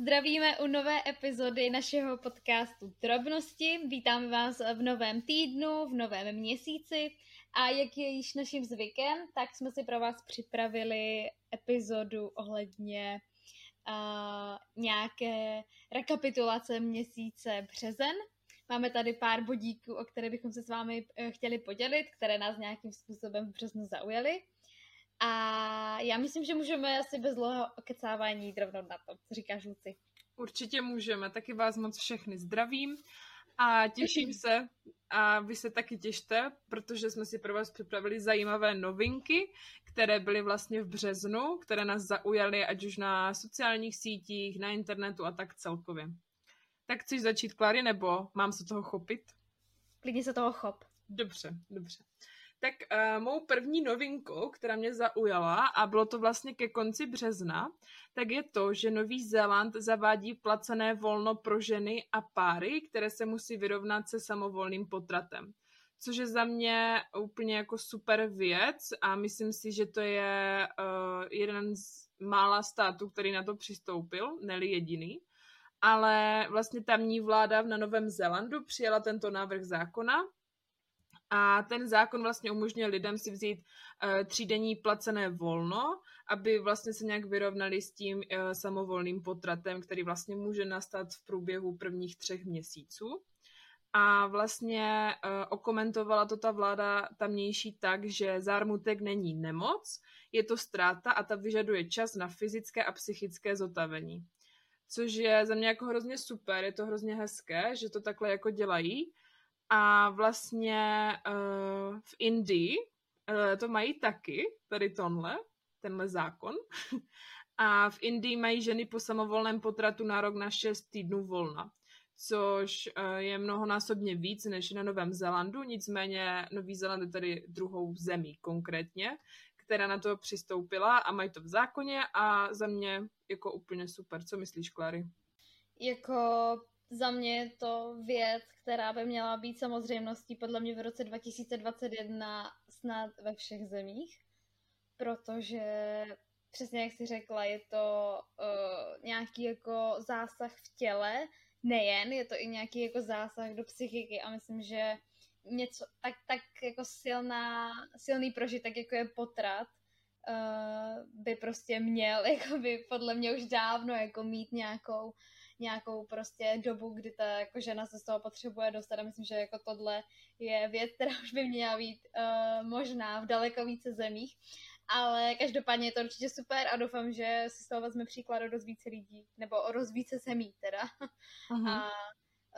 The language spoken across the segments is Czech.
zdravíme u nové epizody našeho podcastu Drobnosti. Vítáme vás v novém týdnu, v novém měsíci a jak je již naším zvykem, tak jsme si pro vás připravili epizodu ohledně uh, nějaké rekapitulace měsíce březen. Máme tady pár bodíků, o které bychom se s vámi eh, chtěli podělit, které nás nějakým způsobem v březnu zaujaly. A já myslím, že můžeme asi bez dlouhého okecávání jít rovnou na to. Co říkáš, Luci? Určitě můžeme. Taky vás moc všechny zdravím a těším se a vy se taky těšte, protože jsme si pro vás připravili zajímavé novinky, které byly vlastně v březnu, které nás zaujaly ať už na sociálních sítích, na internetu a tak celkově. Tak chceš začít, Klary, nebo mám se toho chopit? Klidně se toho chop. Dobře, dobře. Tak uh, mou první novinkou, která mě zaujala, a bylo to vlastně ke konci března, tak je to, že Nový Zéland zavádí placené volno pro ženy a páry, které se musí vyrovnat se samovolným potratem. Což je za mě úplně jako super věc a myslím si, že to je uh, jeden z mála států, který na to přistoupil, neli jediný. Ale vlastně tamní vláda na Novém Zélandu přijala tento návrh zákona a ten zákon vlastně umožňuje lidem si vzít uh, třídenní placené volno, aby vlastně se nějak vyrovnali s tím uh, samovolným potratem, který vlastně může nastat v průběhu prvních třech měsíců. A vlastně uh, okomentovala to ta vláda tamnější tak, že zármutek není nemoc, je to ztráta a ta vyžaduje čas na fyzické a psychické zotavení. Což je za mě jako hrozně super, je to hrozně hezké, že to takhle jako dělají a vlastně uh, v Indii uh, to mají taky, tady tohle, tenhle zákon. A v Indii mají ženy po samovolném potratu nárok na 6 týdnů volna, což uh, je mnohonásobně víc než na Novém Zélandu, nicméně Nový Zéland je tady druhou zemí konkrétně, která na to přistoupila a mají to v zákoně a za mě jako úplně super. Co myslíš, Klary? Jako za mě je to věc, která by měla být samozřejmostí podle mě v roce 2021 snad ve všech zemích, protože přesně jak jsi řekla, je to uh, nějaký jako zásah v těle, nejen, je to i nějaký jako zásah do psychiky a myslím, že něco tak, tak jako silná, silný prožitek, jako je potrat, uh, by prostě měl, jako by podle mě už dávno jako mít nějakou nějakou prostě dobu, kdy ta jako žena se z toho potřebuje dostat a myslím, že jako tohle je věc, která už by měla být uh, možná v daleko více zemích. Ale každopádně je to určitě super a doufám, že si z toho vezme příklad o dost více lidí, nebo o dost více zemí teda. Uh-huh. A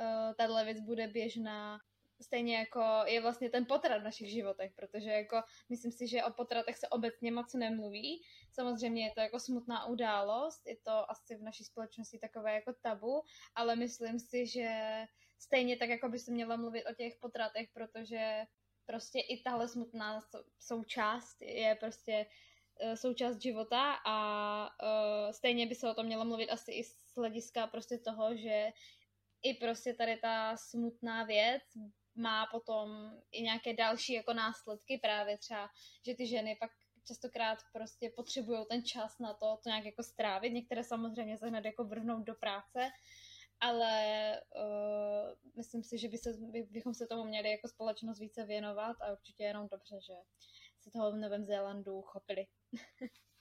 uh, tahle věc bude běžná stejně jako je vlastně ten potrat v našich životech, protože jako myslím si, že o potratech se obecně moc nemluví. Samozřejmě je to jako smutná událost, je to asi v naší společnosti takové jako tabu, ale myslím si, že stejně tak jako by se měla mluvit o těch potratech, protože prostě i tahle smutná součást je prostě e, součást života a uh, stejně by se o tom mělo mluvit asi i z hlediska prostě toho, že i prostě tady ta smutná věc má potom i nějaké další jako následky právě třeba, že ty ženy pak častokrát prostě potřebují ten čas na to, to nějak jako strávit. Některé samozřejmě se hned jako vrhnout do práce, ale uh, myslím si, že by se, by, bychom se tomu měli jako společnost více věnovat a určitě jenom dobře, že se toho v Novém Zélandu chopili.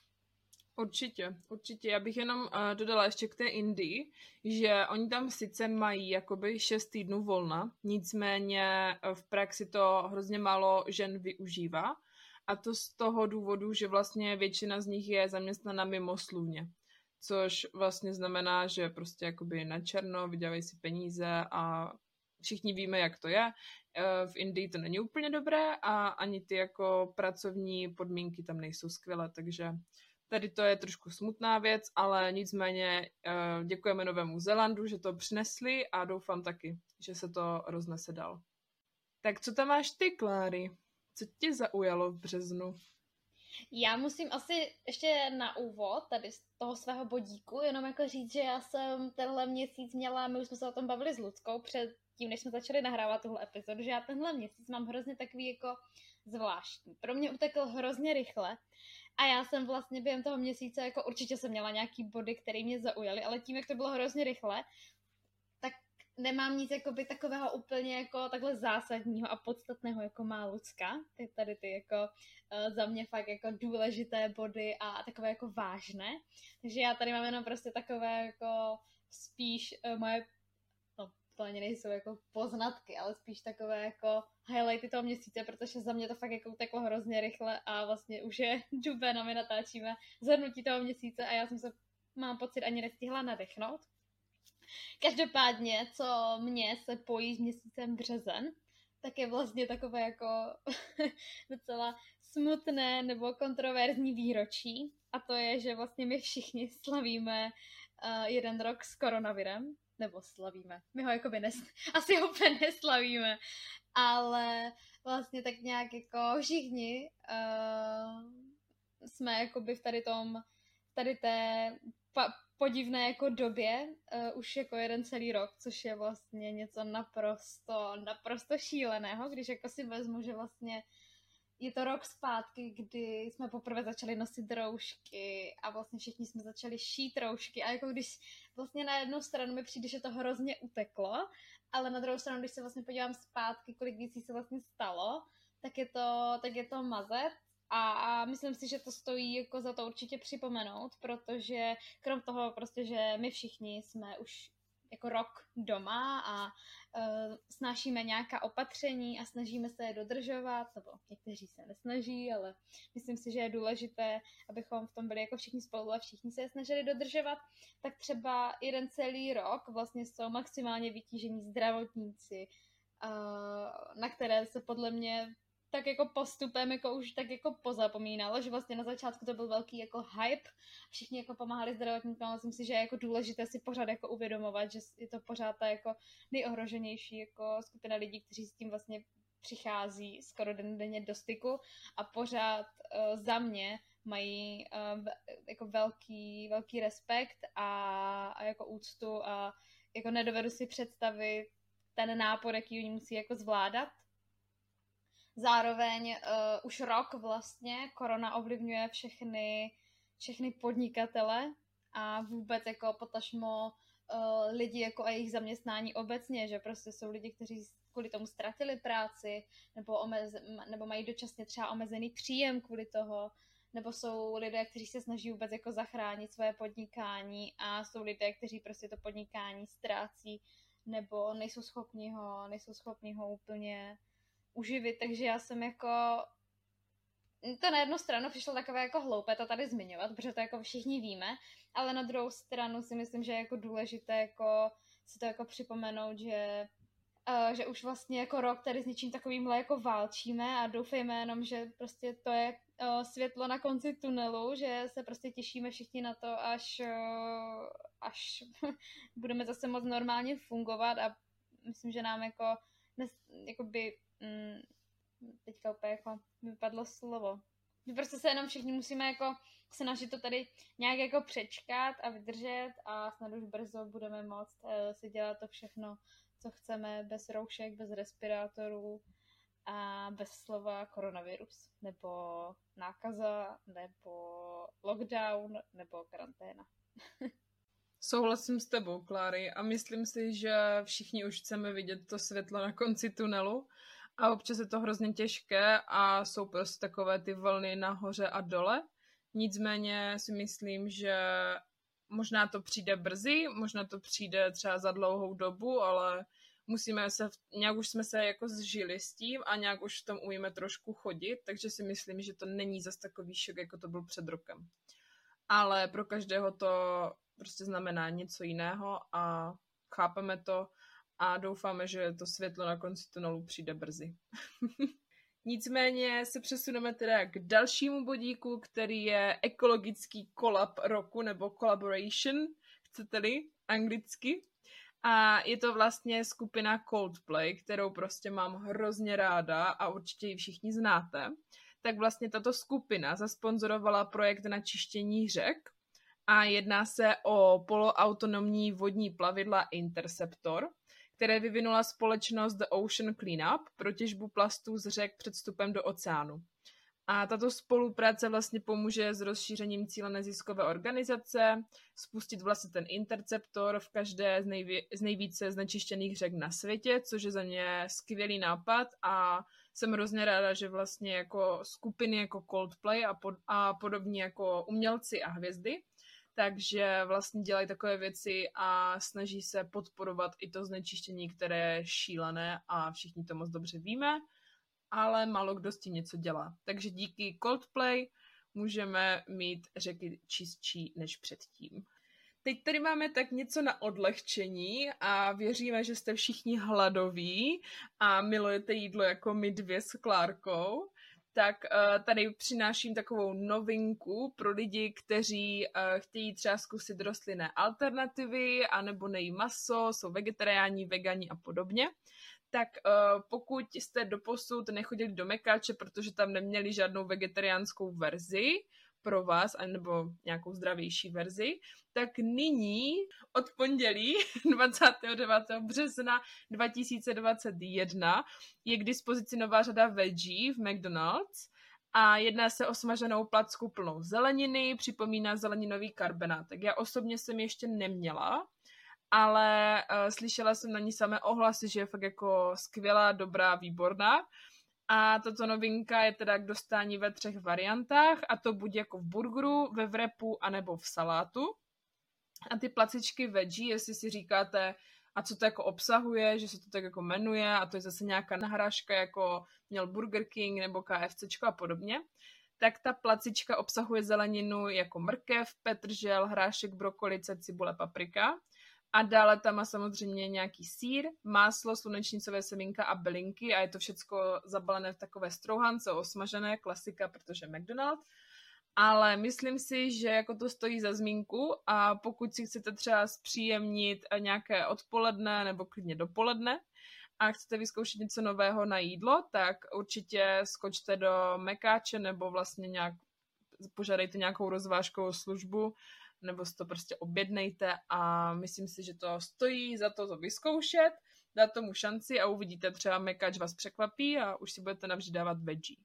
Určitě, určitě. Já bych jenom uh, dodala ještě k té Indii, že oni tam sice mají jakoby 6 týdnů volna, nicméně uh, v praxi to hrozně málo žen využívá. A to z toho důvodu, že vlastně většina z nich je zaměstnaná mimo sluvně. Což vlastně znamená, že prostě jakoby na černo vydělají si peníze a všichni víme, jak to je. Uh, v Indii to není úplně dobré a ani ty jako pracovní podmínky tam nejsou skvělé, takže Tady to je trošku smutná věc, ale nicméně uh, děkujeme Novému Zelandu, že to přinesli a doufám taky, že se to roznese dál. Tak co tam máš ty, Kláry? Co tě zaujalo v březnu? Já musím asi ještě na úvod tady z toho svého bodíku jenom jako říct, že já jsem tenhle měsíc měla, my už jsme se o tom bavili s Ludskou před tím, než jsme začali nahrávat tuhle epizodu, že já tenhle měsíc mám hrozně takový jako zvláštní. Pro mě utekl hrozně rychle A já jsem vlastně během toho měsíce, jako určitě jsem měla nějaký body, které mě zaujaly, ale tím, jak to bylo hrozně rychle, tak nemám nic jakoby takového úplně jako takhle zásadního a podstatného, jako má Lucka. Ty tady ty jako uh, za mě fakt jako důležité body a takové jako vážné. Takže já tady mám jenom prostě takové jako spíš uh, moje to ani nejsou jako poznatky, ale spíš takové jako highlighty toho měsíce, protože za mě to fakt jako uteklo hrozně rychle a vlastně už je duben a my natáčíme zhrnutí toho měsíce a já jsem se, mám pocit, ani nestihla nadechnout. Každopádně, co mě se pojí s měsícem březen, tak je vlastně takové jako docela smutné nebo kontroverzní výročí. A to je, že vlastně my všichni slavíme uh, jeden rok s koronavirem nebo slavíme. My ho jakoby nes, asi úplně neslavíme, ale vlastně tak nějak jako všichni uh, jsme jakoby v tady tom, tady té pa, podivné jako době uh, už jako jeden celý rok, což je vlastně něco naprosto, naprosto šíleného, když jako si vezmu, že vlastně je to rok zpátky, kdy jsme poprvé začali nosit roušky a vlastně všichni jsme začali šít roušky. A jako když vlastně na jednu stranu mi přijde, že to hrozně uteklo, ale na druhou stranu, když se vlastně podívám zpátky, kolik věcí se vlastně stalo, tak je to, tak je to mazet a, a myslím si, že to stojí jako za to určitě připomenout, protože krom toho prostě, že my všichni jsme už jako rok doma a uh, snášíme nějaká opatření a snažíme se je dodržovat, nebo někteří se nesnaží, ale myslím si, že je důležité, abychom v tom byli jako všichni spolu a všichni se je snažili dodržovat, tak třeba jeden celý rok vlastně jsou maximálně vytížení zdravotníci, uh, na které se podle mě tak jako postupem jako už tak jako pozapomínalo, že vlastně na začátku to byl velký jako hype, všichni jako pomáhali zdravotníkům, ale myslím si, že je jako důležité si pořád jako uvědomovat, že je to pořád ta jako nejohroženější jako skupina lidí, kteří s tím vlastně přichází skoro den denně do styku a pořád uh, za mě mají uh, jako velký, velký respekt a, a jako úctu a jako nedovedu si představit ten nápor, jaký oni musí jako zvládat Zároveň uh, už rok vlastně korona ovlivňuje všechny, všechny podnikatele a vůbec jako potažmo uh, lidi jako a jejich zaměstnání obecně, že prostě jsou lidi, kteří kvůli tomu ztratili práci nebo, omez, nebo mají dočasně třeba omezený příjem kvůli toho, nebo jsou lidé, kteří se snaží vůbec jako zachránit svoje podnikání a jsou lidé, kteří prostě to podnikání ztrácí nebo nejsou schopni ho, nejsou schopni ho úplně uživit, takže já jsem jako to na jednu stranu přišlo takové jako hloupé to tady zmiňovat, protože to jako všichni víme, ale na druhou stranu si myslím, že je jako důležité jako si to jako připomenout, že Uh, že už vlastně jako rok tady s něčím takovýmhle jako válčíme a doufejme jenom, že prostě to je uh, světlo na konci tunelu, že se prostě těšíme všichni na to, až, uh, až budeme zase moc normálně fungovat a myslím, že nám jako, nes, jakoby mm, teďka úplně jako vypadlo slovo. Prostě se jenom všichni musíme jako snažit to tady nějak jako přečkat a vydržet a snad už brzo budeme moct uh, si dělat to všechno, co chceme, bez roušek, bez respirátorů a bez slova koronavirus, nebo nákaza, nebo lockdown, nebo karanténa. Souhlasím s tebou, Kláry, a myslím si, že všichni už chceme vidět to světlo na konci tunelu a občas je to hrozně těžké a jsou prostě takové ty vlny nahoře a dole. Nicméně si myslím, že možná to přijde brzy, možná to přijde třeba za dlouhou dobu, ale musíme se, nějak už jsme se jako zžili s tím a nějak už v tom umíme trošku chodit, takže si myslím, že to není zas takový šok, jako to byl před rokem. Ale pro každého to prostě znamená něco jiného a chápeme to a doufáme, že to světlo na konci tunelu přijde brzy. Nicméně se přesuneme teda k dalšímu bodíku, který je ekologický kolab roku nebo collaboration, chcete-li anglicky. A je to vlastně skupina Coldplay, kterou prostě mám hrozně ráda a určitě ji všichni znáte. Tak vlastně tato skupina zasponzorovala projekt na čištění řek a jedná se o poloautonomní vodní plavidla Interceptor, které vyvinula společnost The Ocean Cleanup pro těžbu plastů z řek před vstupem do oceánu. A tato spolupráce vlastně pomůže s rozšířením cíle neziskové organizace, spustit vlastně ten interceptor v každé z, nejvě- z nejvíce znečištěných řek na světě, což je za mě skvělý nápad a jsem hrozně ráda, že vlastně jako skupiny jako Coldplay a, pod- a podobní jako umělci a hvězdy, takže vlastně dělají takové věci a snaží se podporovat i to znečištění, které je šílené a všichni to moc dobře víme ale málo kdo s tím něco dělá. Takže díky Coldplay můžeme mít řeky čistší než předtím. Teď tady máme tak něco na odlehčení a věříme, že jste všichni hladoví a milujete jídlo jako my dvě s Klárkou. Tak uh, tady přináším takovou novinku pro lidi, kteří uh, chtějí třeba zkusit rostlinné alternativy, anebo nejí maso, jsou vegetariáni, vegani a podobně. Tak uh, pokud jste doposud nechodili do Mekáče, protože tam neměli žádnou vegetariánskou verzi pro vás, anebo nějakou zdravější verzi, tak nyní od pondělí 29. března 2021 je k dispozici nová řada veggie v McDonald's a jedná se o smaženou placku plnou zeleniny, připomíná zeleninový karbenátek. Já osobně jsem ještě neměla, ale uh, slyšela jsem na ní samé ohlasy, že je fakt jako skvělá, dobrá, výborná. A tato novinka je teda k dostání ve třech variantách a to buď jako v burgeru, ve wrapu anebo v salátu. A ty placičky veggie, jestli si říkáte, a co to jako obsahuje, že se to tak jako jmenuje a to je zase nějaká nahrážka, jako měl Burger King nebo KFC a podobně, tak ta placička obsahuje zeleninu jako mrkev, petržel, hrášek, brokolice, cibule, paprika a dále tam má samozřejmě nějaký sír, máslo, slunečnicové semínka a bylinky a je to všecko zabalené v takové strouhance osmažené, klasika, protože McDonald's. Ale myslím si, že jako to stojí za zmínku a pokud si chcete třeba zpříjemnit nějaké odpoledne nebo klidně dopoledne a chcete vyzkoušet něco nového na jídlo, tak určitě skočte do Mekáče nebo vlastně nějak požádejte nějakou rozvážkovou službu nebo si to prostě objednejte a myslím si, že to stojí za to to vyzkoušet, dát tomu šanci a uvidíte třeba mekač vás překvapí a už si budete navždy dávat veggie.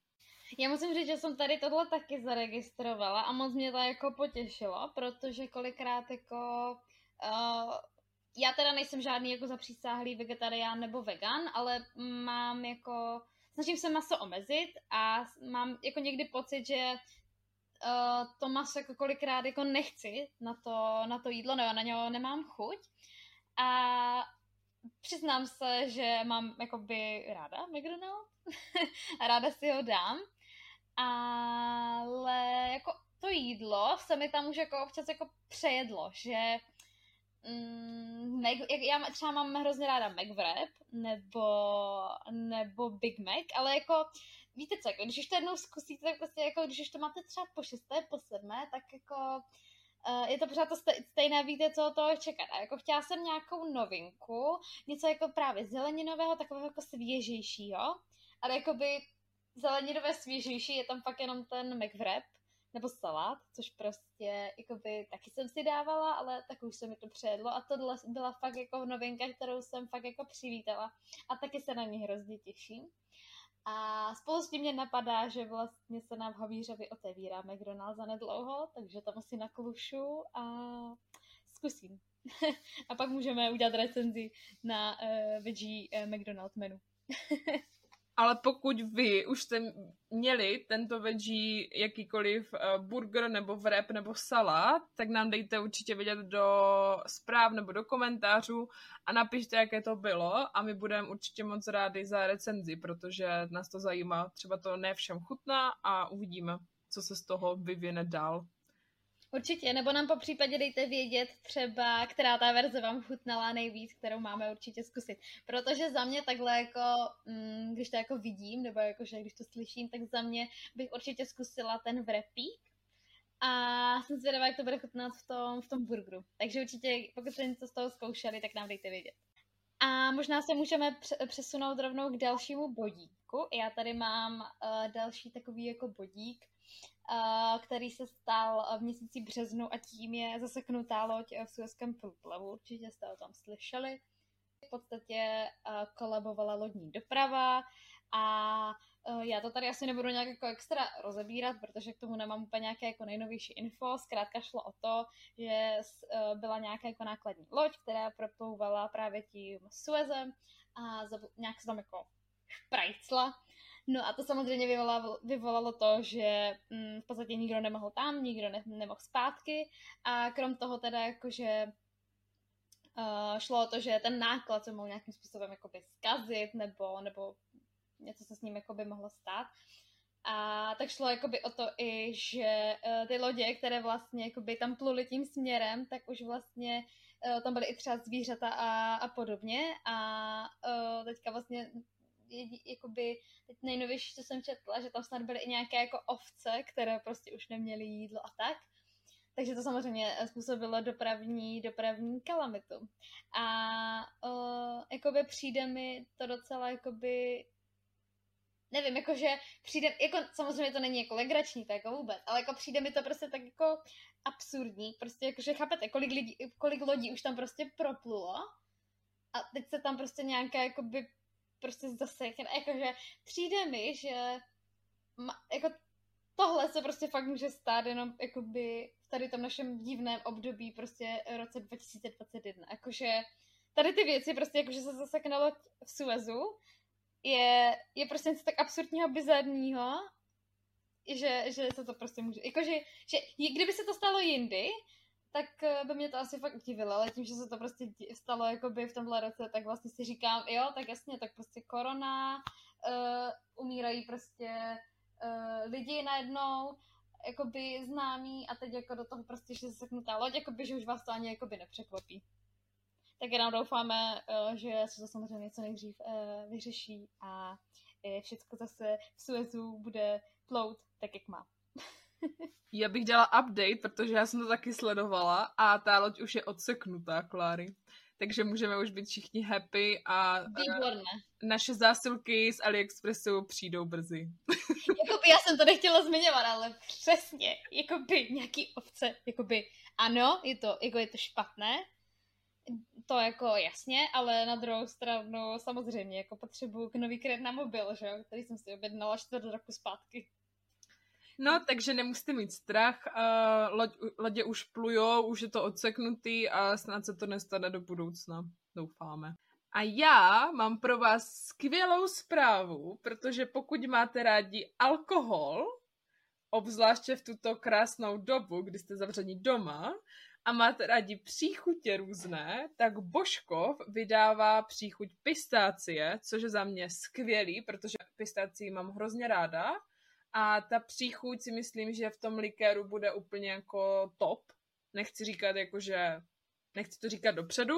Já musím říct, že jsem tady tohle taky zaregistrovala a moc mě to jako potěšilo, protože kolikrát jako uh, já teda nejsem žádný jako zapřísáhlý vegetarián nebo vegan, ale mám jako snažím se maso omezit a mám jako někdy pocit, že uh, to maso jako kolikrát jako nechci na to, na to jídlo, nebo na něho nemám chuť. A přiznám se, že mám jakoby ráda McDonald's a ráda si ho dám, ale jako to jídlo se mi tam už jako občas jako přejedlo, že mm, Mac, já třeba mám hrozně ráda McWrap nebo, nebo Big Mac, ale jako víte co, jako, když už to jednou zkusíte, tak prostě jako, když už to máte třeba po šesté, po sedmé, tak jako uh, je to pořád to stejné, víte, co toho čekat. A jako chtěla jsem nějakou novinku, něco jako právě zeleninového, takového jako svěžejšího, ale jakoby zeleninové svěžejší je tam fakt jenom ten McWrap, nebo salát, což prostě jakoby taky jsem si dávala, ale tak už se mi to přejedlo a tohle byla fakt jako novinka, kterou jsem fakt jako přivítala a taky se na ní hrozně těším. A spolu s tím mě napadá, že vlastně se nám v Havířovi otevírá McDonald's nedlouho, takže tam asi naklušu a zkusím. a pak můžeme udělat recenzi na uh, veggie uh, McDonald's menu. ale pokud vy už jste měli tento veggie jakýkoliv uh, burger nebo wrap nebo salát, tak nám dejte určitě vědět do zpráv nebo do komentářů a napište, jaké to bylo a my budeme určitě moc rádi za recenzi, protože nás to zajímá. Třeba to ne všem chutná a uvidíme, co se z toho vyvine dál. Určitě, nebo nám po případě dejte vědět třeba, která ta verze vám chutnala nejvíc, kterou máme určitě zkusit. Protože za mě takhle jako, mm, když to jako vidím, nebo jako, že když to slyším, tak za mě bych určitě zkusila ten vrepík. A jsem zvědavá, jak to bude chutnat v tom, v tom burgeru. Takže určitě, pokud jste něco z toho zkoušeli, tak nám dejte vědět. A možná se můžeme přesunout rovnou k dalšímu bodíku. Já tady mám uh, další takový jako bodík, který se stal v měsíci březnu a tím je zaseknutá loď v Suezském průplavu. Určitě jste o tom slyšeli. V podstatě kolabovala lodní doprava A uh, já to tady asi nebudu nějak jako extra rozebírat, protože k tomu nemám úplně nějaké jako nejnovější info. Zkrátka šlo o to, že byla nějaká jako nákladní loď, která proplouvala právě tím Suezem a nějak se tam jako šprajcla. No a to samozřejmě vyvolalo, vyvolalo to, že mm, v podstatě nikdo nemohl tam, nikdo ne, nemohl zpátky a krom toho teda jakože uh, šlo o to, že ten náklad se mohl nějakým způsobem jakoby zkazit nebo, nebo něco se s ním jakoby mohlo stát. A tak šlo jakoby o to i, že uh, ty lodě, které vlastně jakoby tam pluly tím směrem, tak už vlastně uh, tam byly i třeba zvířata a, a podobně. A uh, teďka vlastně jakoby teď nejnovější, co jsem četla, že tam snad byly i nějaké jako ovce, které prostě už neměly jídlo a tak. Takže to samozřejmě způsobilo dopravní, dopravní kalamitu. A uh, jakoby přijde mi to docela jakoby nevím, jakože přijde, jako samozřejmě to není jako legrační, to jako vůbec, ale jako přijde mi to prostě tak jako absurdní, prostě jakože chápete, kolik, lidí, kolik lodí už tam prostě proplulo a teď se tam prostě nějaká jakoby prostě zase, jakože přijde mi, že ma, jako tohle se prostě fakt může stát jenom jakoby v tady tom našem divném období prostě roce 2021. Jakože tady ty věci prostě jakože se zaseknalo v Suezu je, je prostě něco tak absurdního, bizarního, že, že se to prostě může, jakože, že kdyby se to stalo jindy, tak eh, by mě to asi fakt udivilo, ale tím, že se to prostě stalo jakoby v tomhle roce, tak vlastně si říkám, jo, tak jasně, tak prostě korona, uh, umírají prostě uh, lidi najednou, jakoby známí a teď jako do toho prostě, že se seknutá loď, jakoby, že už vás to ani jakoby nepřekvapí. Tak jenom doufáme, uh, že se to samozřejmě co nejdřív uh, vyřeší a všechno zase v Suezu bude plout tak, jak má. Já bych dělala update, protože já jsem to taky sledovala a ta loď už je odseknutá, Kláry. Takže můžeme už být všichni happy a Výborné. naše zásilky z AliExpressu přijdou brzy. jakoby já jsem to nechtěla zmiňovat, ale přesně, jakoby nějaký ovce, jakoby ano, je to, jako je to špatné, to jako jasně, ale na druhou stranu samozřejmě jako potřebuju nový kredit na mobil, že jo, který jsem si objednala čtvrt roku zpátky. No, takže nemusíte mít strach, lodě už plujou, už je to odseknutý a snad se to nestane do budoucna, doufáme. A já mám pro vás skvělou zprávu, protože pokud máte rádi alkohol, obzvláště v tuto krásnou dobu, kdy jste zavření doma, a máte rádi příchutě různé, tak Božkov vydává příchuť pistácie, což je za mě skvělý, protože pistácii mám hrozně ráda a ta příchuť si myslím, že v tom likéru bude úplně jako top. Nechci říkat jako, že nechci to říkat dopředu,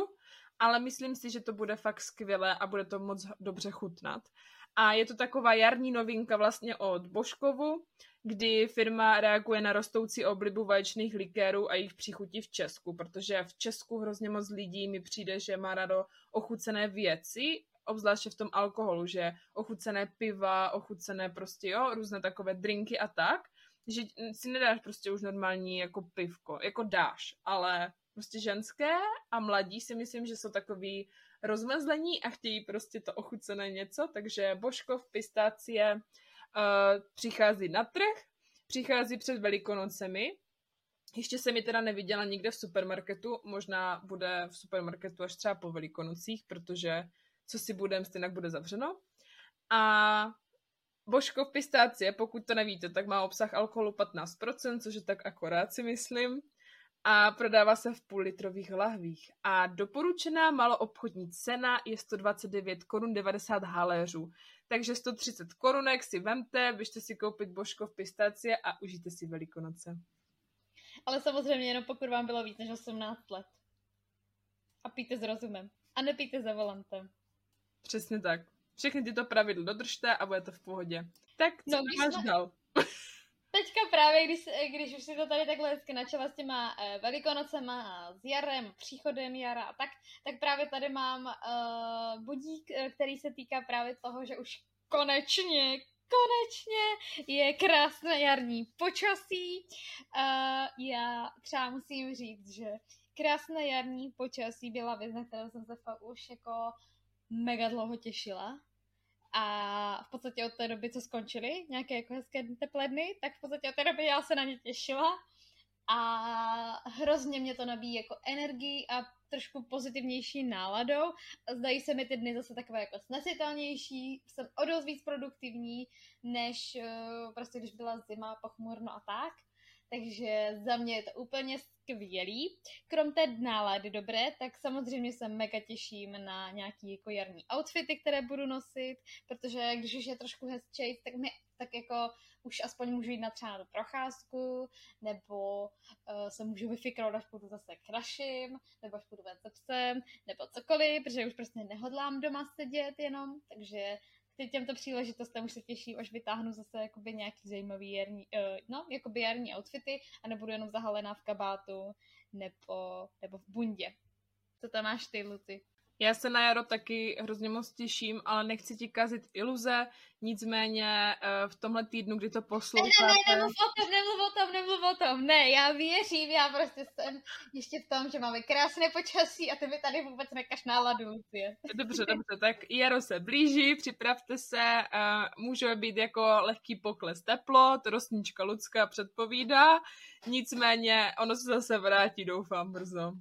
ale myslím si, že to bude fakt skvělé a bude to moc dobře chutnat. A je to taková jarní novinka vlastně od Božkovu, kdy firma reaguje na rostoucí oblibu vaječných likérů a jejich příchutí v Česku, protože v Česku hrozně moc lidí mi přijde, že má rado ochucené věci obzvláště v tom alkoholu, že ochucené piva, ochucené prostě, jo, různé takové drinky a tak, že si nedáš prostě už normální jako pivko, jako dáš, ale prostě ženské a mladí si myslím, že jsou takový rozmezlení a chtějí prostě to ochucené něco, takže Božkov pistácie uh, přichází na trh, přichází před velikonocemi, ještě se mi teda neviděla nikde v supermarketu, možná bude v supermarketu až třeba po velikonocích, protože co si budem, stejně bude zavřeno. A Božkov pistácie, pokud to nevíte, tak má obsah alkoholu 15%, což je tak akorát si myslím. A prodává se v půl litrových lahvích. A doporučená maloobchodní cena je 129 korun 90 haléřů. Takže 130 korunek si vemte, běžte si koupit Božkov pistácie a užijte si Velikonoce. Ale samozřejmě jenom pokud vám bylo víc než 18 let. A pijte s rozumem. A nepijte za volantem. Přesně tak. Všechny tyto pravidla dodržte a bude to v pohodě. Tak co no, máš jsme... dál? Teďka právě, když, když už si to tady takhle hezky načala s těma uh, velikonocema a s jarem, příchodem jara a tak, tak právě tady mám uh, budík, eh, který se týká právě toho, že už konečně, konečně je krásné jarní počasí. Uh, já třeba musím říct, že krásné jarní počasí byla věc, na kterou jsem se fakt už jako mega dlouho těšila. A v podstatě od té doby, co skončily nějaké jako hezké teplé dny, tak v podstatě od té doby já se na ně těšila a hrozně mě to nabíjí jako energii a trošku pozitivnější náladou. Zdají se mi ty dny zase takové jako snesitelnější, jsem o dost víc produktivní, než uh, prostě když byla zima, pochmurno a tak. Takže za mě je to úplně skvělý. Krom té nálady dobré, tak samozřejmě se mega těším na nějaký jako jarní outfity, které budu nosit, protože když už je trošku hezčej, tak mi tak jako už aspoň můžu jít na třeba na procházku, nebo uh, se můžu vyfiknout, až půjdu zase k našim, nebo až půjdu ven se psem, nebo cokoliv, protože už prostě nehodlám doma sedět jenom, takže k těmto příležitostem už se těším, až vytáhnu zase jakoby nějaký zajímavý jarní, uh, no, jakoby jarní outfity a nebudu jenom zahalená v kabátu nebo, nebo v bundě. Co tam máš ty, Luci? Já se na jaro taky hrozně moc těším, ale nechci ti kazit iluze, nicméně eh, v tomhle týdnu, kdy to posloucháte... Ne, ne, ne, nemluv o tom, nemluv o tom, nemluv o tom, ne, já věřím, já prostě jsem ještě v tom, že máme krásné počasí a ty mi tady vůbec nekaž náladu, Lucie. Dobře, dobře, tak jaro se blíží, připravte se, uh, může být jako lehký pokles teplot, rostnička Lucka předpovídá, nicméně ono se zase vrátí, doufám, brzo.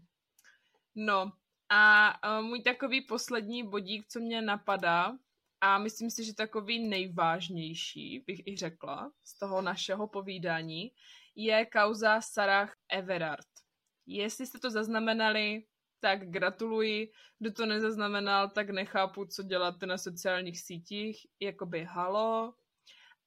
No, a uh, můj takový poslední bodík, co mě napadá, a myslím si, že takový nejvážnější, bych i řekla, z toho našeho povídání, je kauza Sarah Everard. Jestli jste to zaznamenali, tak gratuluji. Kdo to nezaznamenal, tak nechápu, co děláte na sociálních sítích. Jakoby halo,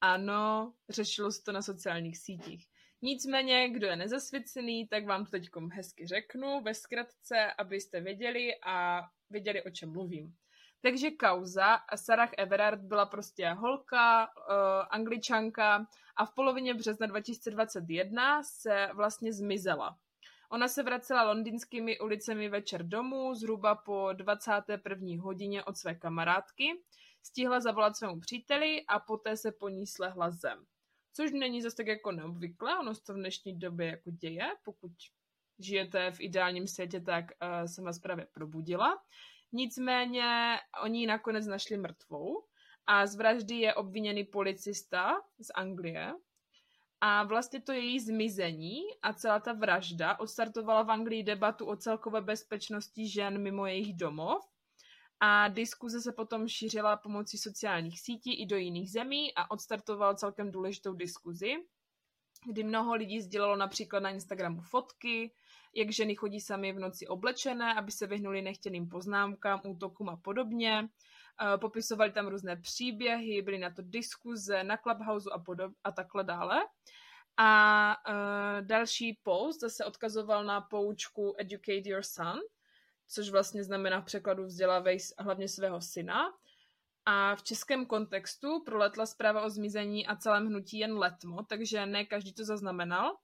ano, řešilo se to na sociálních sítích. Nicméně, kdo je nezasvěcený, tak vám to teď hezky řeknu ve zkratce, abyste věděli a věděli, o čem mluvím. Takže kauza Sarah Everard byla prostě holka, uh, angličanka a v polovině března 2021 se vlastně zmizela. Ona se vracela londýnskými ulicemi večer domů, zhruba po 21. hodině od své kamarádky. Stihla zavolat svému příteli a poté se po ní slehla zem což není zase tak jako neobvyklé, ono se to v dnešní době jako děje, pokud žijete v ideálním světě, tak uh, jsem vás právě probudila. Nicméně oni ji nakonec našli mrtvou a z vraždy je obviněný policista z Anglie. A vlastně to její zmizení a celá ta vražda odstartovala v Anglii debatu o celkové bezpečnosti žen mimo jejich domov a diskuze se potom šířila pomocí sociálních sítí i do jiných zemí a odstartoval celkem důležitou diskuzi, kdy mnoho lidí sdělalo například na Instagramu fotky, jak ženy chodí sami v noci oblečené, aby se vyhnuli nechtěným poznámkám, útokům a podobně. Eh, popisovali tam různé příběhy, byly na to diskuze na Clubhouse a, podob- a takhle dále. A uh, další post zase odkazoval na poučku Educate Your Son, což vlastně znamená v překladu vzdělávej hlavně svého syna. A v českém kontextu proletla zpráva o zmizení a celém hnutí jen letmo, takže ne každý to zaznamenal.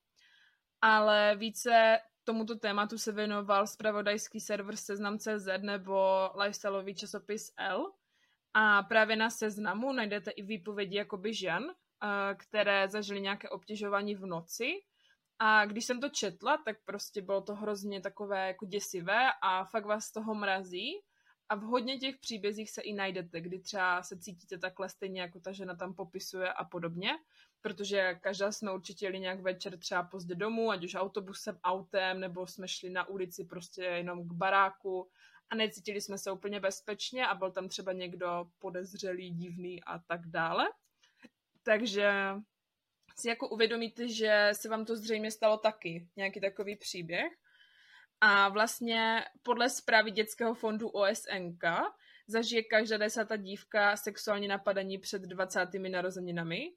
Ale více tomuto tématu se věnoval spravodajský server Seznam.cz nebo lifestyleový časopis L. A právě na seznamu najdete i výpovědi jakoby žen, eh, které zažily nějaké obtěžování v noci a když jsem to četla, tak prostě bylo to hrozně takové jako děsivé a fakt vás z toho mrazí. A v hodně těch příbězích se i najdete, kdy třeba se cítíte takhle stejně, jako ta žena tam popisuje a podobně. Protože každá jsme určitě jeli nějak večer třeba pozdě domů, ať už autobusem, autem, nebo jsme šli na ulici prostě jenom k baráku a necítili jsme se úplně bezpečně a byl tam třeba někdo podezřelý, divný a tak dále. Takže si jako uvědomíte, že se vám to zřejmě stalo taky, nějaký takový příběh. A vlastně podle zprávy dětského fondu OSNK zažije každá desátá dívka sexuální napadení před 20. narozeninami,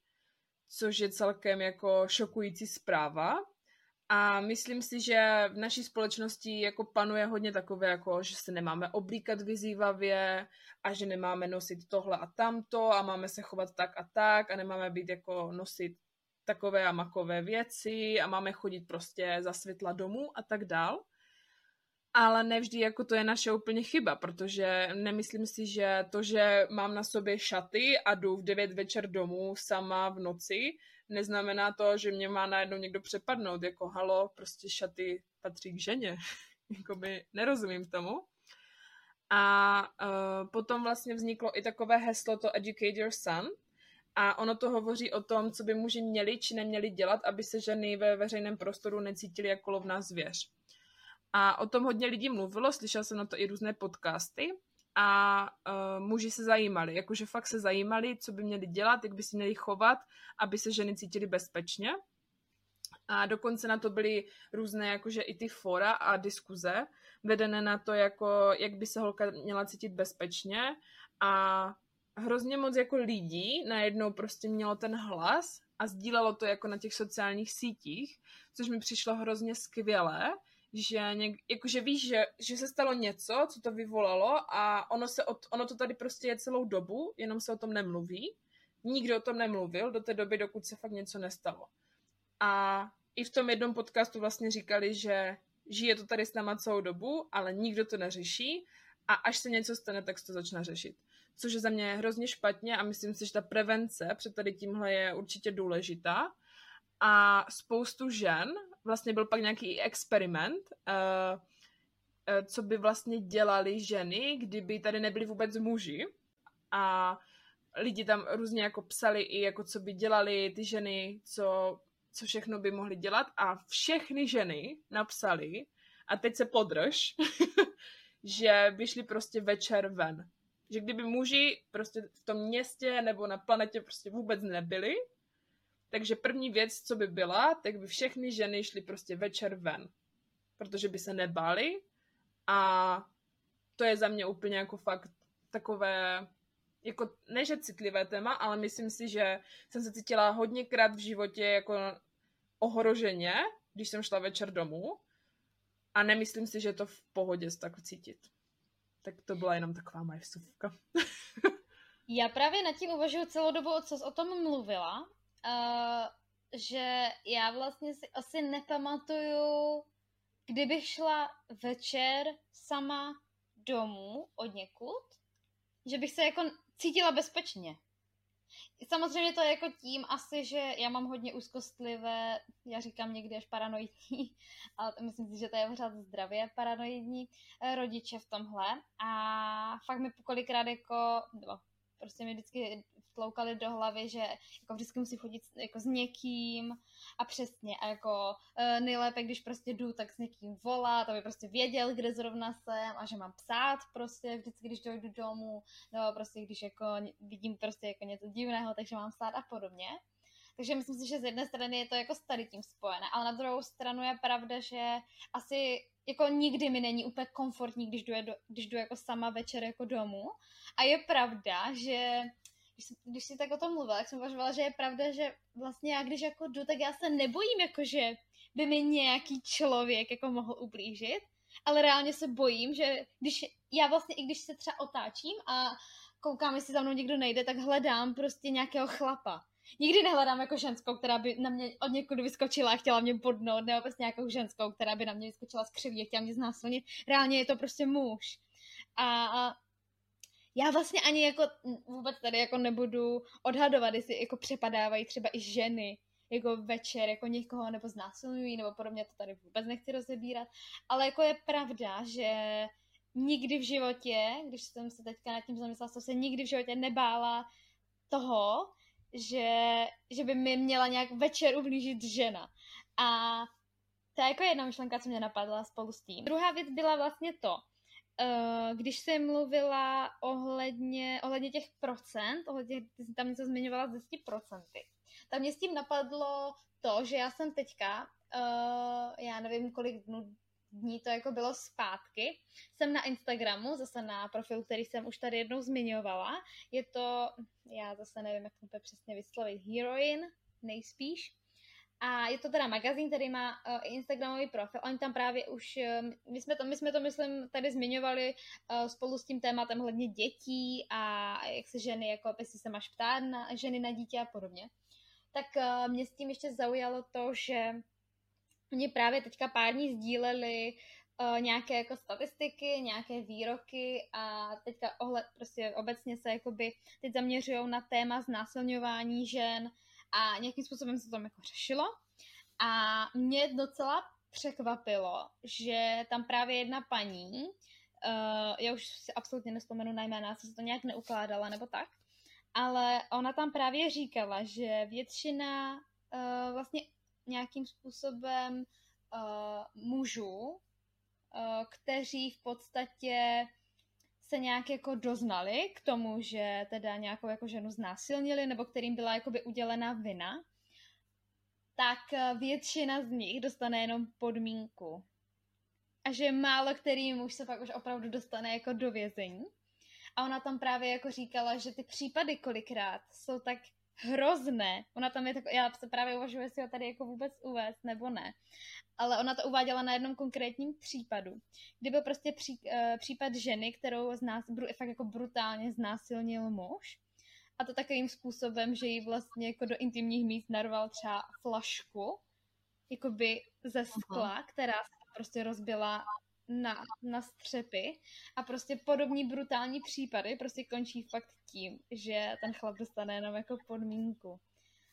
což je celkem jako šokující zpráva. A myslím si, že v naší společnosti jako panuje hodně takové, jako, že se nemáme oblíkat vyzývavě a že nemáme nosit tohle a tamto a máme se chovat tak a tak a nemáme být jako nosit takové a makové věci a máme chodit prostě za světla domů a tak dál. Ale nevždy jako to je naše úplně chyba, protože nemyslím si, že to, že mám na sobě šaty a jdu v 9 večer domů sama v noci, neznamená to, že mě má najednou někdo přepadnout, jako halo, prostě šaty patří k ženě. Jakoby nerozumím tomu. A uh, potom vlastně vzniklo i takové heslo to Educate Your Son. A ono to hovoří o tom, co by muži měli či neměli dělat, aby se ženy ve veřejném prostoru necítily jako lovná zvěř. A o tom hodně lidí mluvilo, slyšela jsem na to i různé podcasty a uh, muži se zajímali, jakože fakt se zajímali, co by měli dělat, jak by si měli chovat, aby se ženy cítily bezpečně. A dokonce na to byly různé jakože i ty fora a diskuze vedené na to, jako, jak by se holka měla cítit bezpečně a hrozně moc jako lidí najednou prostě mělo ten hlas a sdílelo to jako na těch sociálních sítích, což mi přišlo hrozně skvělé, že něk, jakože víš, že, že se stalo něco, co to vyvolalo a ono, se od, ono to tady prostě je celou dobu, jenom se o tom nemluví. Nikdo o tom nemluvil do té doby, dokud se fakt něco nestalo. A i v tom jednom podcastu vlastně říkali, že žije to tady s náma celou dobu, ale nikdo to neřeší a až se něco stane, tak se to začne řešit. Což je za mě hrozně špatně a myslím si, že ta prevence před tady tímhle je určitě důležitá. A spoustu žen, vlastně byl pak nějaký experiment, uh, uh, co by vlastně dělali ženy, kdyby tady nebyly vůbec muži. A lidi tam různě jako psali i jako co by dělali ty ženy, co co všechno by mohly dělat a všechny ženy napsali, a teď se podrž, že by šli prostě večer ven. Že kdyby muži prostě v tom městě nebo na planetě prostě vůbec nebyli, takže první věc, co by byla, tak by všechny ženy šly prostě večer ven. Protože by se nebáli a to je za mě úplně jako fakt takové, jako ne že citlivé téma, ale myslím si, že jsem se cítila hodněkrát v životě jako ohroženě, když jsem šla večer domů a nemyslím si, že je to v pohodě tak cítit. Tak to byla jenom taková moje vsuvka. Já právě nad tím uvažuji celou dobu, co jsi o tom mluvila, uh, že já vlastně si asi nepamatuju, kdybych šla večer sama domů od někud, že bych se jako cítila bezpečně. Samozřejmě to je jako tím asi, že já mám hodně úzkostlivé, já říkám někdy až paranoidní, ale myslím si, že to je pořád zdravě paranoidní eh, rodiče v tomhle. A fakt mi kolikrát jako, nebo prostě mi vždycky vtloukali do hlavy, že jako vždycky musí chodit jako s někým a přesně a jako e, nejlépe, když prostě jdu, tak s někým volat, aby prostě věděl, kde zrovna jsem a že mám psát prostě vždycky, když dojdu domů, nebo prostě když jako vidím prostě jako něco divného, takže mám psát a podobně. Takže myslím si, že z jedné strany je to jako s tady tím spojené, ale na druhou stranu je pravda, že asi jako nikdy mi není úplně komfortní, když jdu, když jdu jako sama večer jako domů. A je pravda, že když, jsi tak o tom mluvila, tak jsem uvažovala, že je pravda, že vlastně já když jako jdu, tak já se nebojím, jako že by mi nějaký člověk jako mohl ublížit, ale reálně se bojím, že když já vlastně, i když se třeba otáčím a koukám, jestli za mnou někdo nejde, tak hledám prostě nějakého chlapa. Nikdy nehledám jako ženskou, která by na mě od někud vyskočila a chtěla mě podnout, nebo prostě nějakou ženskou, která by na mě vyskočila z křiví a chtěla mě znásilnit. Reálně je to prostě muž. A, a já vlastně ani jako vůbec tady jako nebudu odhadovat, jestli jako přepadávají třeba i ženy jako večer jako někoho nebo znásilňují nebo podobně, to tady vůbec nechci rozebírat, ale jako je pravda, že nikdy v životě, když jsem se teďka nad tím zamyslela, jsem se nikdy v životě nebála toho, že, že by mi měla nějak večer ublížit žena. A to je jako jedna myšlenka, co mě napadla spolu s tím. Druhá věc byla vlastně to, když jsem mluvila ohledně, ohledně těch procent, ohledně, ty jsi tam něco zmiňovala z 10%, tak mě s tím napadlo to, že já jsem teďka, uh, já nevím, kolik dnů, dní to jako bylo zpátky, jsem na Instagramu, zase na profilu, který jsem už tady jednou zmiňovala. Je to, já zase nevím, jak to přesně vyslovit, Heroin, nejspíš. A je to teda magazín, který má uh, Instagramový profil. Oni tam právě už, uh, my, jsme to, my jsme to, myslím, tady zmiňovali uh, spolu s tím tématem hledně dětí a jak se ženy, jako jestli se máš ptát na ženy na dítě a podobně. Tak uh, mě s tím ještě zaujalo to, že oni právě teďka pár dní sdíleli uh, nějaké jako statistiky, nějaké výroky a teďka ohled, prostě obecně se jakoby teď zaměřují na téma znásilňování žen, a nějakým způsobem se to tam jako řešilo. A mě docela překvapilo, že tam právě jedna paní uh, já už si absolutně nespomenu na jména, se to nějak neukládala nebo tak, ale ona tam právě říkala, že většina uh, vlastně nějakým způsobem uh, mužů, uh, kteří v podstatě se nějak jako doznali k tomu, že teda nějakou jako ženu znásilnili, nebo kterým byla jakoby udělena vina, tak většina z nich dostane jenom podmínku. A že málo který muž se pak už opravdu dostane jako do vězení. A ona tam právě jako říkala, že ty případy kolikrát jsou tak hrozné. Ona tam je tak, já se právě uvažuji, jestli ho tady jako vůbec uvést nebo ne. Ale ona to uváděla na jednom konkrétním případu, kdy byl prostě pří, uh, případ ženy, kterou z nás br- fakt jako brutálně znásilnil muž. A to takovým způsobem, že jí vlastně jako do intimních míst narval třeba flašku, jakoby ze skla, uh-huh. která se prostě rozbila na, na střepy a prostě podobní brutální případy prostě končí fakt tím, že ten chlap dostane jenom jako podmínku.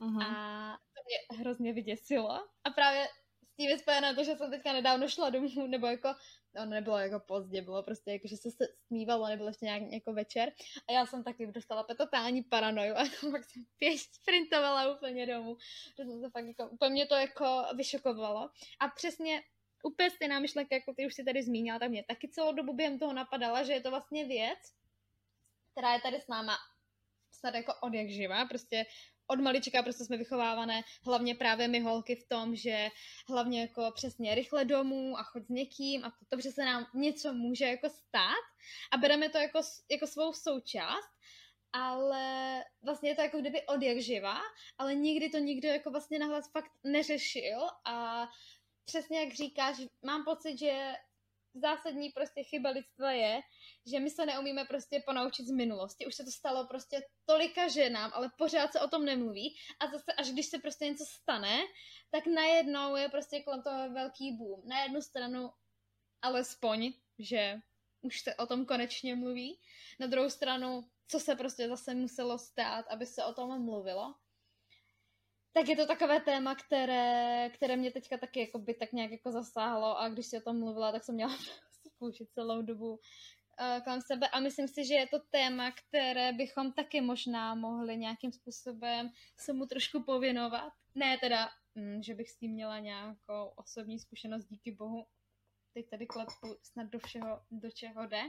Uh-huh. A to mě hrozně vyděsilo. A právě s tím je spojené to, že jsem teďka nedávno šla domů, nebo jako, no nebylo jako pozdě, bylo prostě jako, že se smívalo, nebylo ještě nějak jako večer. A já jsem taky dostala totální paranoju a pak jsem pěš sprintovala úplně domů. Že jsem se fakt jako, úplně mě to jako vyšokovalo. A přesně úplně stejná myšlenka, jako ty už si tady zmínila, tak mě taky celou dobu během toho napadala, že je to vlastně věc, která je tady s náma snad jako od jak živa, prostě od malička prostě jsme vychovávané, hlavně právě my holky v tom, že hlavně jako přesně rychle domů a chod s někým a to, to že se nám něco může jako stát a bereme to jako, jako svou součást, ale vlastně je to jako kdyby od jak živa, ale nikdy to nikdo jako vlastně nahlas fakt neřešil a přesně jak říkáš, mám pocit, že zásadní prostě chyba lidstva je, že my se neumíme prostě ponaučit z minulosti. Už se to stalo prostě tolika ženám, ale pořád se o tom nemluví. A zase, až když se prostě něco stane, tak najednou je prostě kolem toho velký boom. Na jednu stranu alespoň, že už se o tom konečně mluví. Na druhou stranu, co se prostě zase muselo stát, aby se o tom mluvilo tak je to takové téma, které, které mě teďka taky jako by tak nějak jako zasáhlo a když si o tom mluvila, tak jsem měla prostě celou dobu uh, kolem sebe. A myslím si, že je to téma, které bychom taky možná mohli nějakým způsobem se mu trošku pověnovat. Ne teda, mm, že bych s tím měla nějakou osobní zkušenost, díky bohu, teď tady klepu snad do všeho, do čeho jde,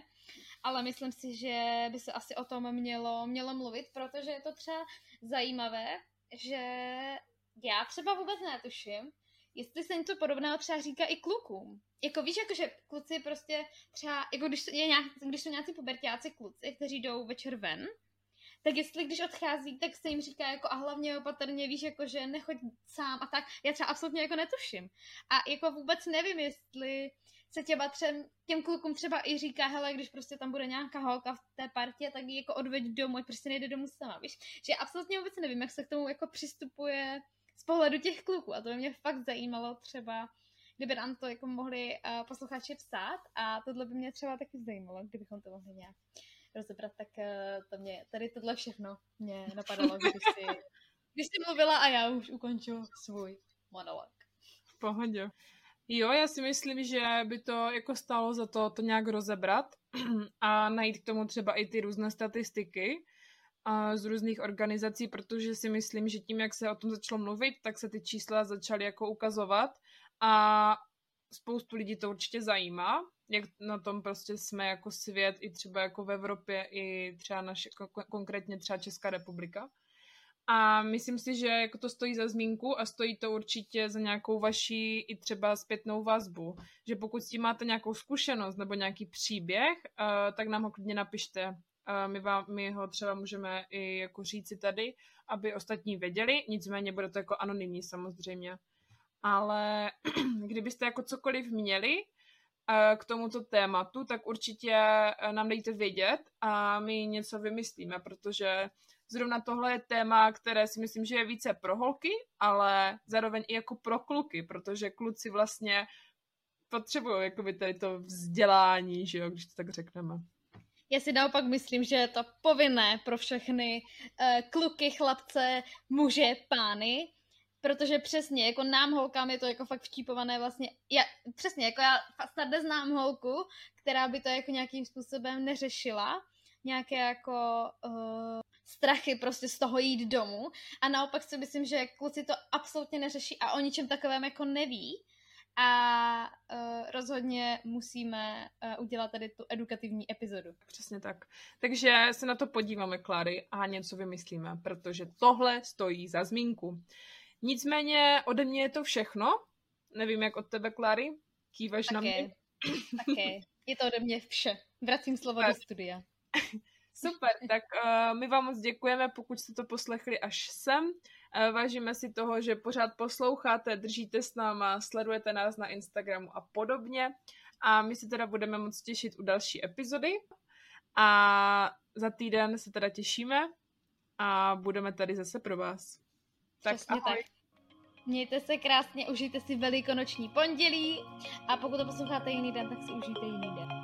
ale myslím si, že by se asi o tom mělo, mělo mluvit, protože je to třeba zajímavé, že já třeba vůbec netuším, jestli se něco podobného třeba říká i klukům. Jako víš, jakože kluci prostě třeba, jako když, je nějak, když jsou nějací pubertáci kluci, kteří jdou večer ven, tak jestli když odchází, tak se jim říká jako a hlavně opatrně víš, jako že nechoď sám a tak. Já třeba absolutně jako netuším. A jako vůbec nevím, jestli se těba třem, těm klukům třeba i říká, hele, když prostě tam bude nějaká holka v té partě, tak ji jako odveď domů, ať prostě nejde domů sama, víš. Že absolutně vůbec nevím, jak se k tomu jako přistupuje z pohledu těch kluků a to by mě fakt zajímalo třeba, kdyby nám to jako mohli uh, posluchači psát a tohle by mě třeba taky zajímalo, kdybychom to mohli nějak rozebrat, tak uh, to mě, tady tohle všechno mě napadalo, když si, když jsi mluvila a já už ukončil svůj monolog. V pohodě. Jo, já si myslím, že by to jako stalo za to to nějak rozebrat a najít k tomu třeba i ty různé statistiky a z různých organizací, protože si myslím, že tím, jak se o tom začalo mluvit, tak se ty čísla začaly jako ukazovat a spoustu lidí to určitě zajímá, jak na tom prostě jsme jako svět i třeba jako v Evropě i třeba naše, konkrétně třeba Česká republika. A myslím si, že jako to stojí za zmínku a stojí to určitě za nějakou vaší i třeba zpětnou vazbu. Že pokud s tím máte nějakou zkušenost nebo nějaký příběh, uh, tak nám ho klidně napište. Uh, my, vám, my ho třeba můžeme i jako říci tady, aby ostatní věděli, nicméně bude to jako anonymní samozřejmě. Ale kdybyste jako cokoliv měli, k tomuto tématu, tak určitě nám dejte vědět a my něco vymyslíme, protože zrovna tohle je téma, které si myslím, že je více pro holky, ale zároveň i jako pro kluky, protože kluci vlastně potřebují jakoby tady to vzdělání, že jo, když to tak řekneme. Já si naopak myslím, že je to povinné pro všechny uh, kluky, chlapce, muže, pány, Protože přesně, jako nám holkám je to jako fakt včípované vlastně, já, přesně, jako já snad neznám holku, která by to jako nějakým způsobem neřešila, nějaké jako uh, strachy prostě z toho jít domů a naopak si myslím, že kluci to absolutně neřeší a o ničem takovém jako neví a uh, rozhodně musíme uh, udělat tady tu edukativní epizodu. Přesně tak. Takže se na to podíváme, Klary, a něco vymyslíme, protože tohle stojí za zmínku. Nicméně ode mě je to všechno. Nevím, jak od tebe, Klary. Kývaš Také. na mě? Také. Je to ode mě vše. Vracím slovo tak. do studia. Super, tak uh, my vám moc děkujeme, pokud jste to poslechli až sem. Uh, vážíme si toho, že pořád posloucháte, držíte s náma, sledujete nás na Instagramu a podobně. A my se teda budeme moc těšit u další epizody. A za týden se teda těšíme a budeme tady zase pro vás. Tak Přesně ahoj. tak. Mějte se krásně, užijte si velikonoční pondělí a pokud to posloucháte jiný den, tak si užijte jiný den.